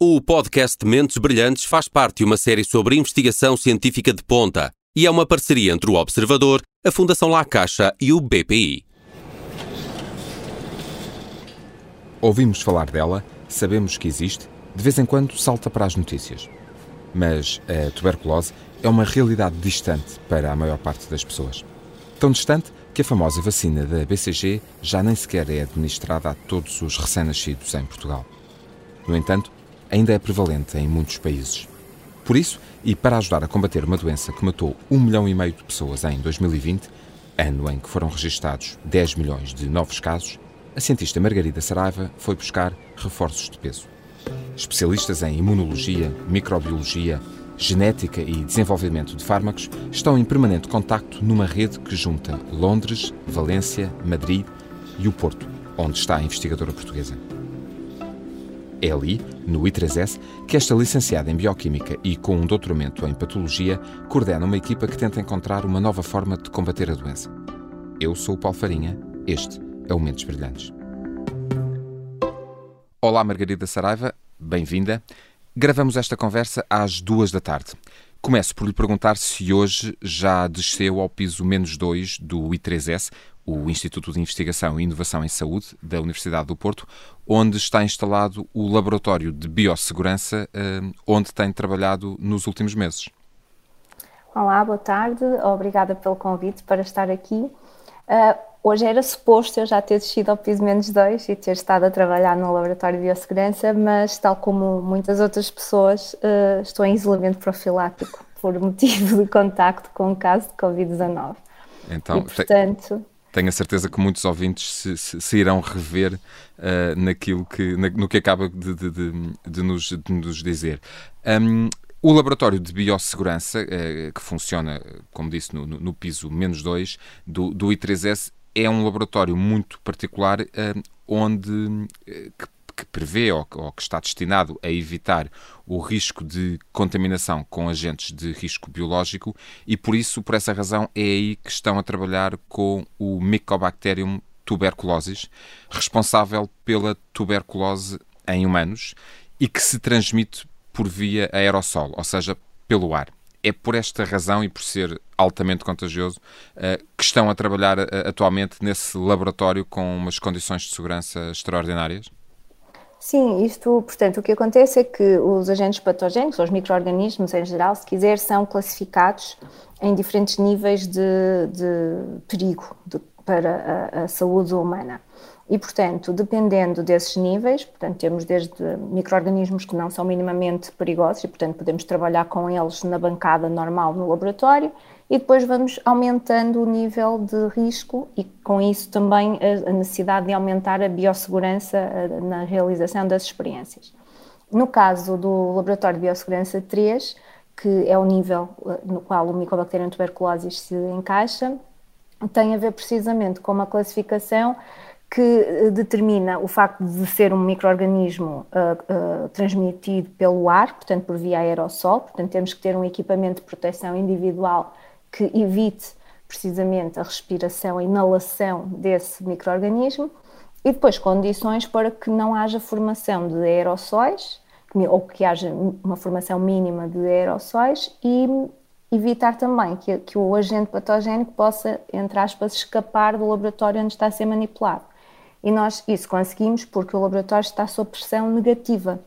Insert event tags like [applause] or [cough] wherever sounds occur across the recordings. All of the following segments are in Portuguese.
O podcast Mentes Brilhantes faz parte de uma série sobre investigação científica de ponta e é uma parceria entre o Observador, a Fundação La Caixa e o BPI. Ouvimos falar dela, sabemos que existe, de vez em quando salta para as notícias. Mas a tuberculose é uma realidade distante para a maior parte das pessoas. Tão distante que a famosa vacina da BCG já nem sequer é administrada a todos os recém-nascidos em Portugal. No entanto, ainda é prevalente em muitos países. Por isso, e para ajudar a combater uma doença que matou um milhão e meio de pessoas em 2020, ano em que foram registados 10 milhões de novos casos, a cientista Margarida Saraiva foi buscar reforços de peso. Especialistas em imunologia, microbiologia, genética e desenvolvimento de fármacos estão em permanente contacto numa rede que junta Londres, Valência, Madrid e o Porto, onde está a investigadora portuguesa. É ali, no I3S, que esta licenciada em Bioquímica e com um doutoramento em Patologia coordena uma equipa que tenta encontrar uma nova forma de combater a doença. Eu sou o Paulo Farinha, este é o Mentes Brilhantes. Olá, Margarida Saraiva, bem-vinda. Gravamos esta conversa às duas da tarde. Começo por lhe perguntar se hoje já desceu ao piso menos 2 do I3S, o Instituto de Investigação e Inovação em Saúde da Universidade do Porto, onde está instalado o Laboratório de Biossegurança, eh, onde tem trabalhado nos últimos meses. Olá, boa tarde. Obrigada pelo convite para estar aqui. Uh, hoje era suposto eu já ter descido ao piso menos 2 e ter estado a trabalhar no Laboratório de Biossegurança, mas, tal como muitas outras pessoas, uh, estou em isolamento profilático por [laughs] motivo de contacto com o caso de Covid-19. Então, e, portanto tenho a certeza que muitos ouvintes se, se, se irão rever uh, naquilo que, na, no que acaba de, de, de, de nos, nos, dizer. Um, o laboratório de biossegurança, uh, que funciona, como disse, no, no, no piso menos 2 do, do I3S, é um laboratório muito particular uh, onde que que prevê ou, ou, que está destinado a evitar o risco de contaminação com agentes de risco biológico e por isso, por essa razão, é aí que estão a trabalhar com o Mycobacterium tuberculosis, responsável pela tuberculose em humanos e que se transmite por via aerossol, ou seja, pelo ar. É por esta razão e por ser altamente contagioso uh, que estão a trabalhar uh, atualmente nesse laboratório com umas condições de segurança extraordinárias? Sim, isto, portanto, o que acontece é que os agentes patogénicos, os micro-organismos em geral, se quiser, são classificados em diferentes níveis de, de perigo de, para a, a, saúde humana. E, portanto, dependendo desses níveis, portanto, temos desde micro-organismos que não são minimamente perigosos e, portanto, podemos trabalhar com eles na bancada normal no laboratório e depois vamos aumentando o nível de risco e com isso também a necessidade de aumentar a biossegurança na realização das experiências. No caso do Laboratório de Biossegurança 3, que é o nível eh, no qual o Mycobacterium tuberculosis se encaixa, tem a ver precisamente com uma classificação que eh, determina o facto de ser um microorganismo uh, uh, transmitido pelo ar, portanto por via aerossol, portanto temos que ter um equipamento de proteção individual que evite precisamente a respiração, a inalação desse microorganismo e depois condições para que não haja formação de aerossóis ou que haja uma formação mínima de aerossóis e evitar também que, que o agente patogénico possa, entre aspas, escapar do laboratório onde está a ser manipulado. E nós isso conseguimos porque o laboratório está sob pressão negativa.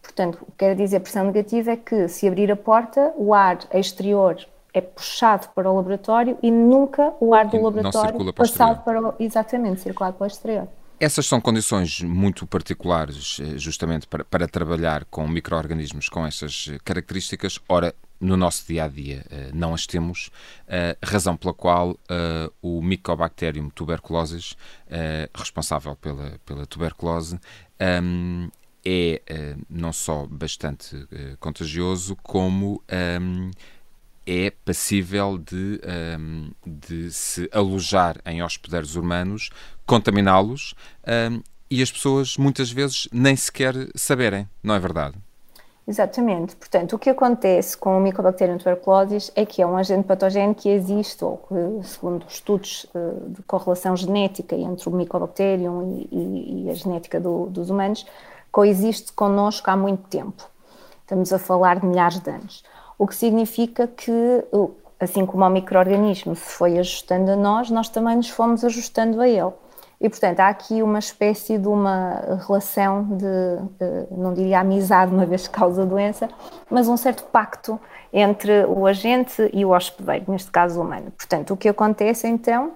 Portanto, o que quer dizer pressão negativa é que se abrir a porta, o ar exterior é puxado para o laboratório e nunca o ar do e laboratório passado para o, exatamente circulado para o exterior. Essas são condições muito particulares, eh, justamente para, para trabalhar com micro-organismos com essas características. Ora, no nosso dia a dia eh, não as temos, razão pela qual o Mycobacterium tuberculosis, responsável pela, pela tuberculose, é não só bastante contagioso, como é passível de, um, de se alojar em hospedeiros humanos, contaminá-los um, e as pessoas muitas vezes nem sequer saberem, não é verdade? Exatamente. Portanto, o que acontece com o Mycobacterium tuberculosis é que é um agente patogénico que existe, ou que, segundo estudos uh, de correlação genética entre o Mycobacterium e, e a genética do, dos humanos, coexiste connosco há muito tempo. Estamos a falar de milhares de anos. O que significa que, assim como o microorganismo se foi ajustando a nós, nós também nos fomos ajustando a ele. E, portanto, há aqui uma espécie de uma relação de, não diria amizade, uma vez que causa doença, mas um certo pacto entre o agente e o hospedeiro, neste caso humano. Portanto, o que acontece então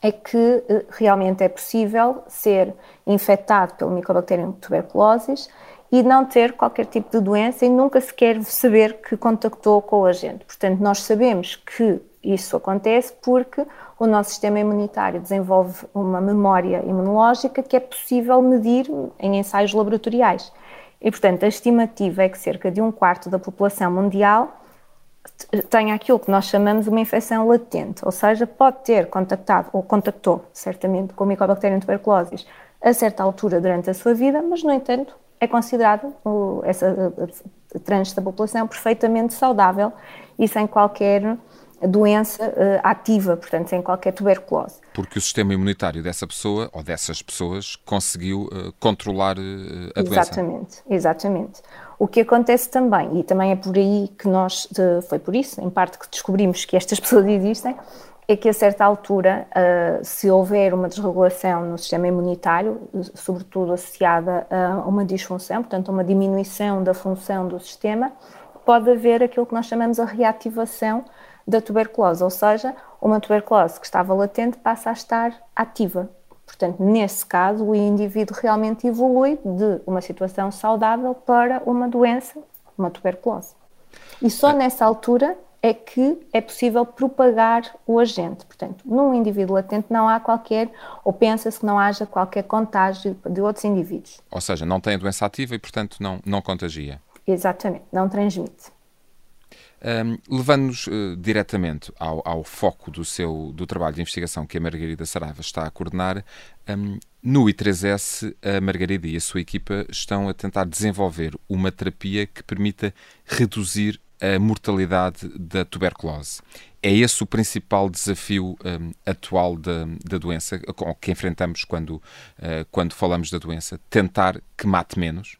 é que eh, realmente é possível ser infectado pelo micobacterium tuberculose e não ter qualquer tipo de doença e nunca sequer saber que contactou com o agente. Portanto, nós sabemos que isso acontece porque o nosso sistema imunitário desenvolve uma memória imunológica que é possível medir em ensaios laboratoriais. E, portanto, a estimativa é que cerca de um quarto da população mundial tenha aquilo que nós chamamos uma infecção latente, ou seja, pode ter contactado ou contactou certamente com o Mycobacterium tuberculosis a certa altura durante a sua vida, mas, no entanto, é considerado essa tranche da população perfeitamente saudável e sem qualquer doença uh, ativa, portanto, sem qualquer tuberculose. Porque o sistema imunitário dessa pessoa ou dessas pessoas conseguiu uh, controlar uh, a doença. Exatamente, exatamente. O que acontece também, e também é por aí que nós, de, foi por isso, em parte, que descobrimos que estas [laughs] pessoas existem, é que a certa altura, se houver uma desregulação no sistema imunitário, sobretudo associada a uma disfunção, portanto, a uma diminuição da função do sistema, pode haver aquilo que nós chamamos a reativação da tuberculose, ou seja, uma tuberculose que estava latente passa a estar ativa. Portanto, nesse caso, o indivíduo realmente evolui de uma situação saudável para uma doença, uma tuberculose. E só nessa altura é que é possível propagar o agente. Portanto, num indivíduo latente não há qualquer, ou pensa-se que não haja qualquer contágio de outros indivíduos. Ou seja, não tem a doença ativa e, portanto, não, não contagia. Exatamente, não transmite. Um, Levando-nos uh, diretamente ao, ao, foco do seu do trabalho de investigação que a Margarida Saraiva está a coordenar, um, no I3S, a Margarida e a sua equipa estão a tentar desenvolver uma terapia que permita reduzir a mortalidade da tuberculose. É esse o principal desafio um, atual da, da doença, que enfrentamos quando, uh, quando falamos da doença? Tentar que mate menos?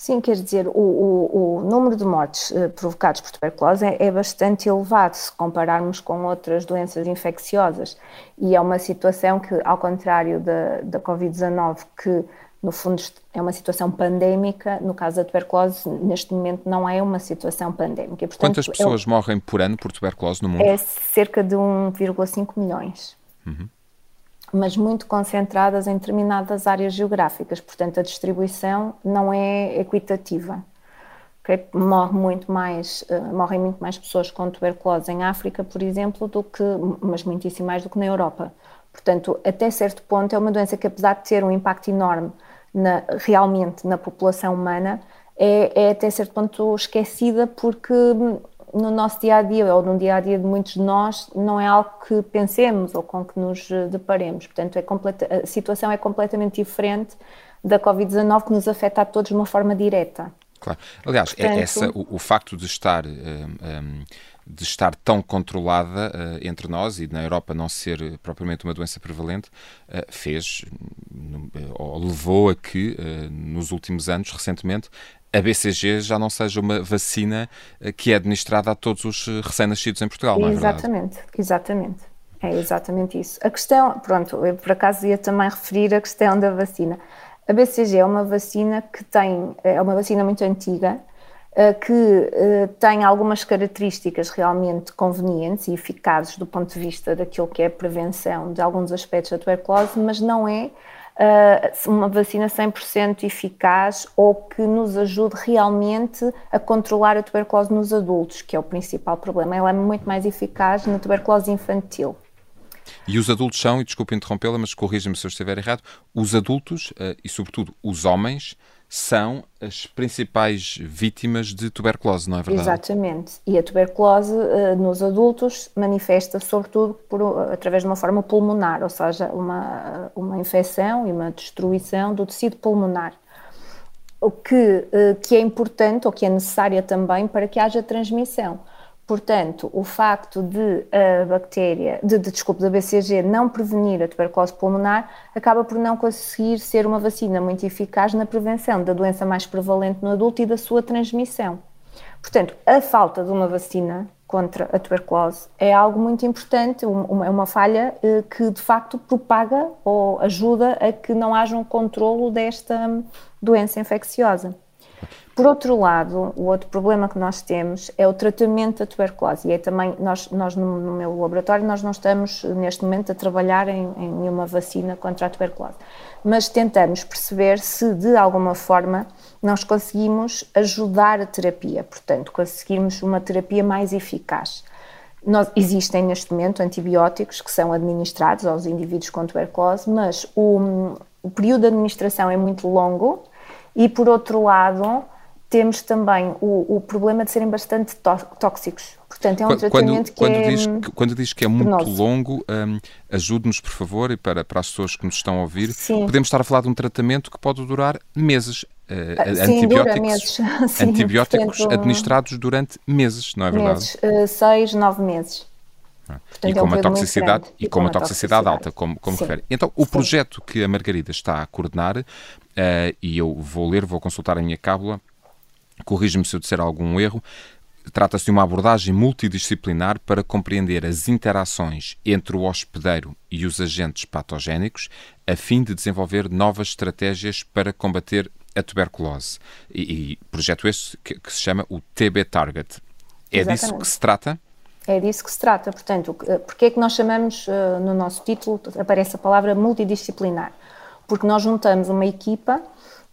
Sim, quer dizer, o, o, o número de mortes eh, provocados por tuberculose é, é, bastante elevado se compararmos com outras doenças infecciosas. E é uma situação que, ao contrário da, da Covid-19, que no fundo é uma situação pandémica, no caso da tuberculose, neste momento não é uma situação pandémica. Portanto, Quantas pessoas é, morrem por ano por tuberculose no mundo? É cerca de 1,5 milhões. Uhum mas muito concentradas em determinadas áreas geográficas, portanto a distribuição não é equitativa. Okay? Morre muito mais, uh, morrem muito mais pessoas com tuberculose em África, por exemplo, do que, mas muitíssimo mais do que na Europa. Portanto, até certo ponto é uma doença que, apesar de ter um impacto enorme na, realmente na população humana, é, é até certo ponto esquecida porque no nosso dia a dia ou no dia a dia de muitos de nós não é algo que pensemos ou com que nos deparemos. Portanto, é completa, a situação é completamente diferente da Covid-19 que nos afeta a todos de uma forma direta. Claro. Aliás, é Portanto, essa, o, o, facto de estar. Um, um, de estar tão controlada uh, entre nós e na Europa não ser propriamente uma doença prevalente, uh, fez ou levou a que, nos últimos anos, recentemente, a BCG já não seja uma vacina eh, que é administrada a todos os eh, recém-nascidos em Portugal, não é Exatamente, exatamente. É exatamente isso. A questão, pronto, eu por acaso ia também referir a questão da vacina. A BCG é uma vacina que tem, é uma vacina muito antiga, eh, que tem algumas características realmente convenientes e eficazes do ponto de vista daquilo que é a prevenção de alguns aspectos da tuberculose, mas não é uh, uma vacina 100% eficaz ou que nos ajude realmente a controlar a tuberculose nos adultos, que é o principal problema. Ela é muito mais eficaz na tuberculose infantil. E os adultos são, e desculpe interrompê-la, mas corrija-me se eu estiver errado, os adultos e, sobretudo, os homens são as principais vítimas de tuberculose, não é verdade? Exatamente. E a tuberculose uh, nos adultos manifesta sobretudo por, através de uma forma pulmonar, ou seja, uma, uma infecção e uma destruição do tecido pulmonar. O que, uh, que é importante ou que é necessária também para que haja transmissão Portanto, o facto de a bactéria, de, de, desculpe, da BCG não prevenir a tuberculose pulmonar acaba por não conseguir ser uma vacina muito eficaz na prevenção da doença mais prevalente no adulto e da sua transmissão. Portanto, a falta de uma vacina contra a tuberculose é algo muito importante, é uma, uma falha eh, que de facto propaga ou ajuda a que não haja um controlo desta doença infecciosa. Por outro lado, o outro problema que nós temos é o tratamento da tuberculose. E é também, nós, nós no, no, meu laboratório, nós não estamos neste momento a trabalhar em, em nenhuma vacina contra a tuberculose, mas tentamos perceber se de alguma forma nós conseguimos ajudar a terapia, portanto, conseguirmos uma terapia mais eficaz. Nós, existem neste momento antibióticos que são administrados aos indivíduos com tuberculose, mas o, o período de administração é muito longo e, por outro lado, temos também o, o, problema de serem bastante tóxicos. Portanto, é um quando, tratamento quando, que é... Diz, quando diz que é muito longo, um, ajude-nos, por favor, e para, para as pessoas que nos estão a ouvir, Sim. podemos estar a falar de um tratamento que pode durar meses. Uh, Sim, antibióticos, meses. [laughs] Sim, antibióticos portanto, administrados durante meses, não é verdade? Meses, uh, seis, nove meses. Ah, Portanto, e com é um uma toxicidade e, com uma toxicidade, toxicidade alta, como, como refere. Então, o Sim. projeto que a Margarida está a coordenar, uh, e eu vou ler, vou consultar a minha cábula, corrige-me se eu disser algum erro, trata-se de uma abordagem multidisciplinar para compreender as interações entre o hospedeiro e os agentes patogénicos, a fim de desenvolver novas estratégias para combater a tuberculose. E, e projeto esse que, que, se chama o TB Target. É Exatamente. disso que se trata? É disso que se trata. Portanto, porque é que nós chamamos, eh, no nosso título, aparece a palavra multidisciplinar? Porque nós juntamos uma equipa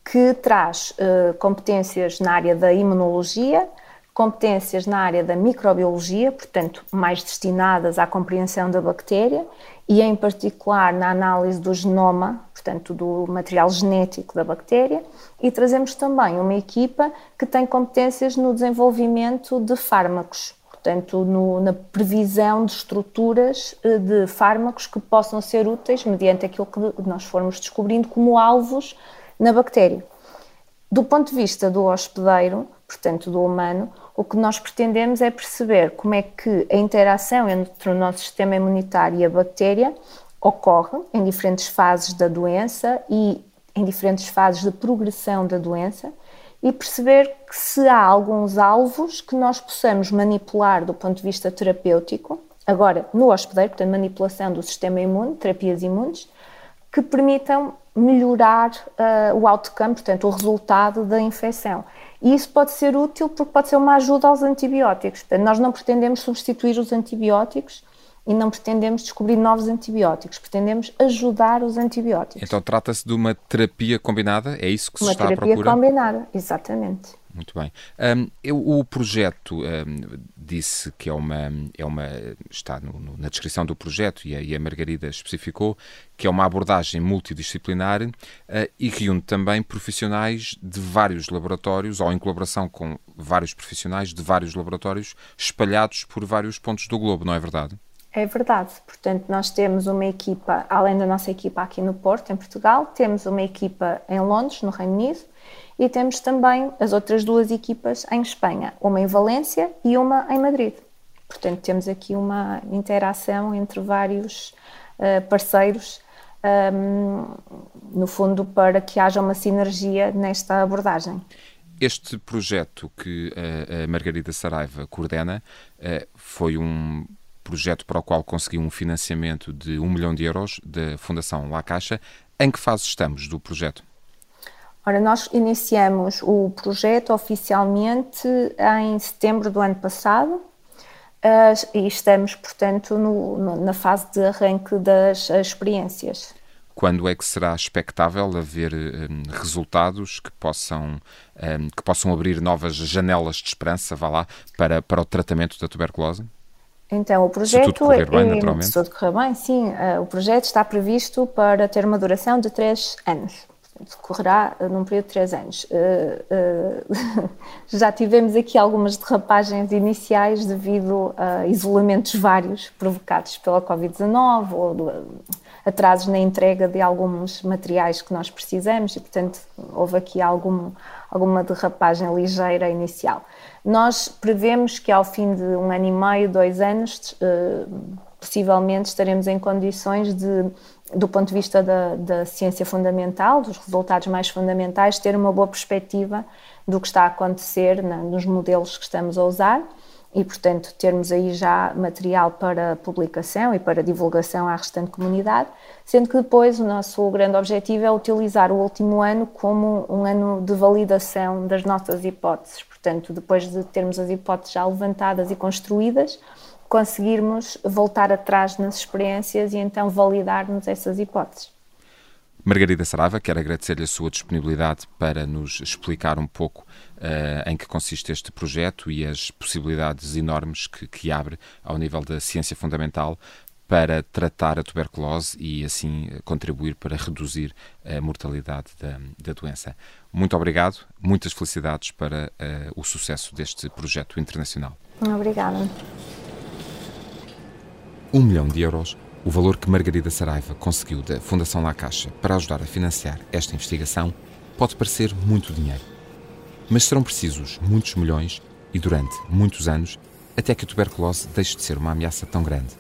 que traz uh, competências na área da imunologia, competências na área da microbiologia, portanto, mais destinadas à compreensão da bactéria e, em particular, na análise do genoma, portanto, do material genético da bactéria, e trazemos também uma equipa que tem competências no desenvolvimento de fármacos, portanto, no, na previsão de estruturas eh, de fármacos que possam ser úteis mediante aquilo que nós formos descobrindo como alvos na bactéria. Do ponto de vista do hospedeiro, portanto do humano, o que nós pretendemos é perceber como é que a interação entre o nosso sistema imunitário e a bactéria ocorre em diferentes fases da doença e em diferentes fases de progressão da doença e perceber se há alguns alvos que nós possamos manipular do ponto de vista terapêutico, agora no hospedeiro, portanto manipulação do sistema imune, terapias imunes, que permitam melhorar uh, o outcome, portanto, o resultado da infecção. E isso pode ser útil porque pode ser uma ajuda aos antibióticos. Portanto, nós não pretendemos substituir os antibióticos e não pretendemos descobrir novos antibióticos, pretendemos ajudar os antibióticos. Então trata-se de uma terapia combinada, é isso que se uma está a procurar? Uma terapia combinada, exatamente. Muito bem. Um, eu, o projeto um, disse que é uma, é uma está no, no, na descrição do projeto e a, e a, Margarida especificou que é uma abordagem multidisciplinar uh, e reúne também profissionais de vários laboratórios ou em colaboração com vários profissionais de vários laboratórios espalhados por vários pontos do globo, não é verdade? É verdade. Portanto, nós temos uma equipa, além da nossa equipa aqui no Porto, em Portugal, temos uma equipa em Londres, no Reino Unido, e temos também as outras duas equipas em Espanha, uma em Valência e uma em Madrid. Portanto, temos aqui uma interação entre vários uh, parceiros, um, ehm, no fundo, para que haja uma sinergia nesta abordagem. Este projeto que a, a Margarida Saraiva coordena uh, foi um projeto para o qual conseguiu um financiamento de um milhão de euros da Fundação La Caixa. Em que fase estamos do projeto? Ora, nós iniciamos o projeto oficialmente em setembro do ano passado e estamos, portanto, no, no, na fase de arranque das experiências. Quando é que será expectável haver um, resultados que possam, um, que possam abrir novas janelas de esperança, vá lá, para, para o tratamento da tuberculose? Então, o projeto. Se tudo correr bem, é, naturalmente. Se tudo correr bem, sim. Uh, o projeto está previsto para ter uma duração de três anos decorrerá num período de três anos. Uh, uh, [laughs] já tivemos aqui algumas derrapagens iniciais devido a isolamentos vários provocados pela Covid-19 ou atrasos na entrega de alguns materiais que nós precisamos e, portanto, houve aqui algum, alguma derrapagem ligeira inicial. Nós prevemos que ao fim de um ano e meio, dois anos, eh, possivelmente estaremos em condições de, do ponto de vista da, da ciência fundamental, dos resultados mais fundamentais, ter uma boa perspectiva do que está a acontecer na, nos modelos que estamos a usar e, portanto, termos aí já material para publicação e para divulgação à restante comunidade, sendo que depois o nosso grande objetivo é utilizar o último ano como um ano de validação das nossas hipóteses. Portanto, depois de termos as hipóteses já levantadas e construídas, conseguirmos voltar atrás nas experiências e então validarmos essas hipóteses. Margarida Saraiva, quero agradecer-lhe a sua disponibilidade para nos explicar um pouco uh, em que consiste este projeto e as possibilidades enormes que, que abre ao nível da ciência fundamental para tratar a tuberculose e assim contribuir para reduzir a mortalidade da, da doença. Muito obrigado, muitas felicidades para uh, o sucesso deste projeto internacional. Obrigada. Um milhão de euros o valor que Margarida Saraiva conseguiu da Fundação La Caixa para ajudar a financiar esta investigação pode parecer muito dinheiro. Mas serão precisos muitos milhões e durante muitos anos até que a tuberculose deixe de ser uma ameaça tão grande.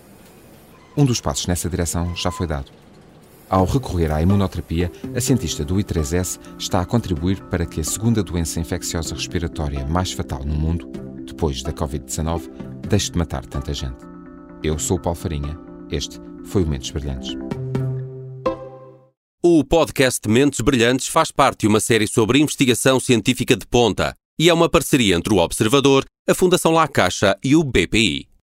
Um dos passos nessa direção já foi dado. Ao recorrer à imunoterapia, a cientista do I3S está a contribuir para que a segunda doença infecciosa respiratória mais fatal no mundo, depois da Covid-19, deixe de matar tanta gente. Eu sou o Paulo Farinha. Este foi o Mentes Brilhantes. O podcast Mentes Brilhantes faz parte de uma série sobre investigação científica de ponta e é uma parceria entre o Observador, a Fundação La Caixa e o BPI.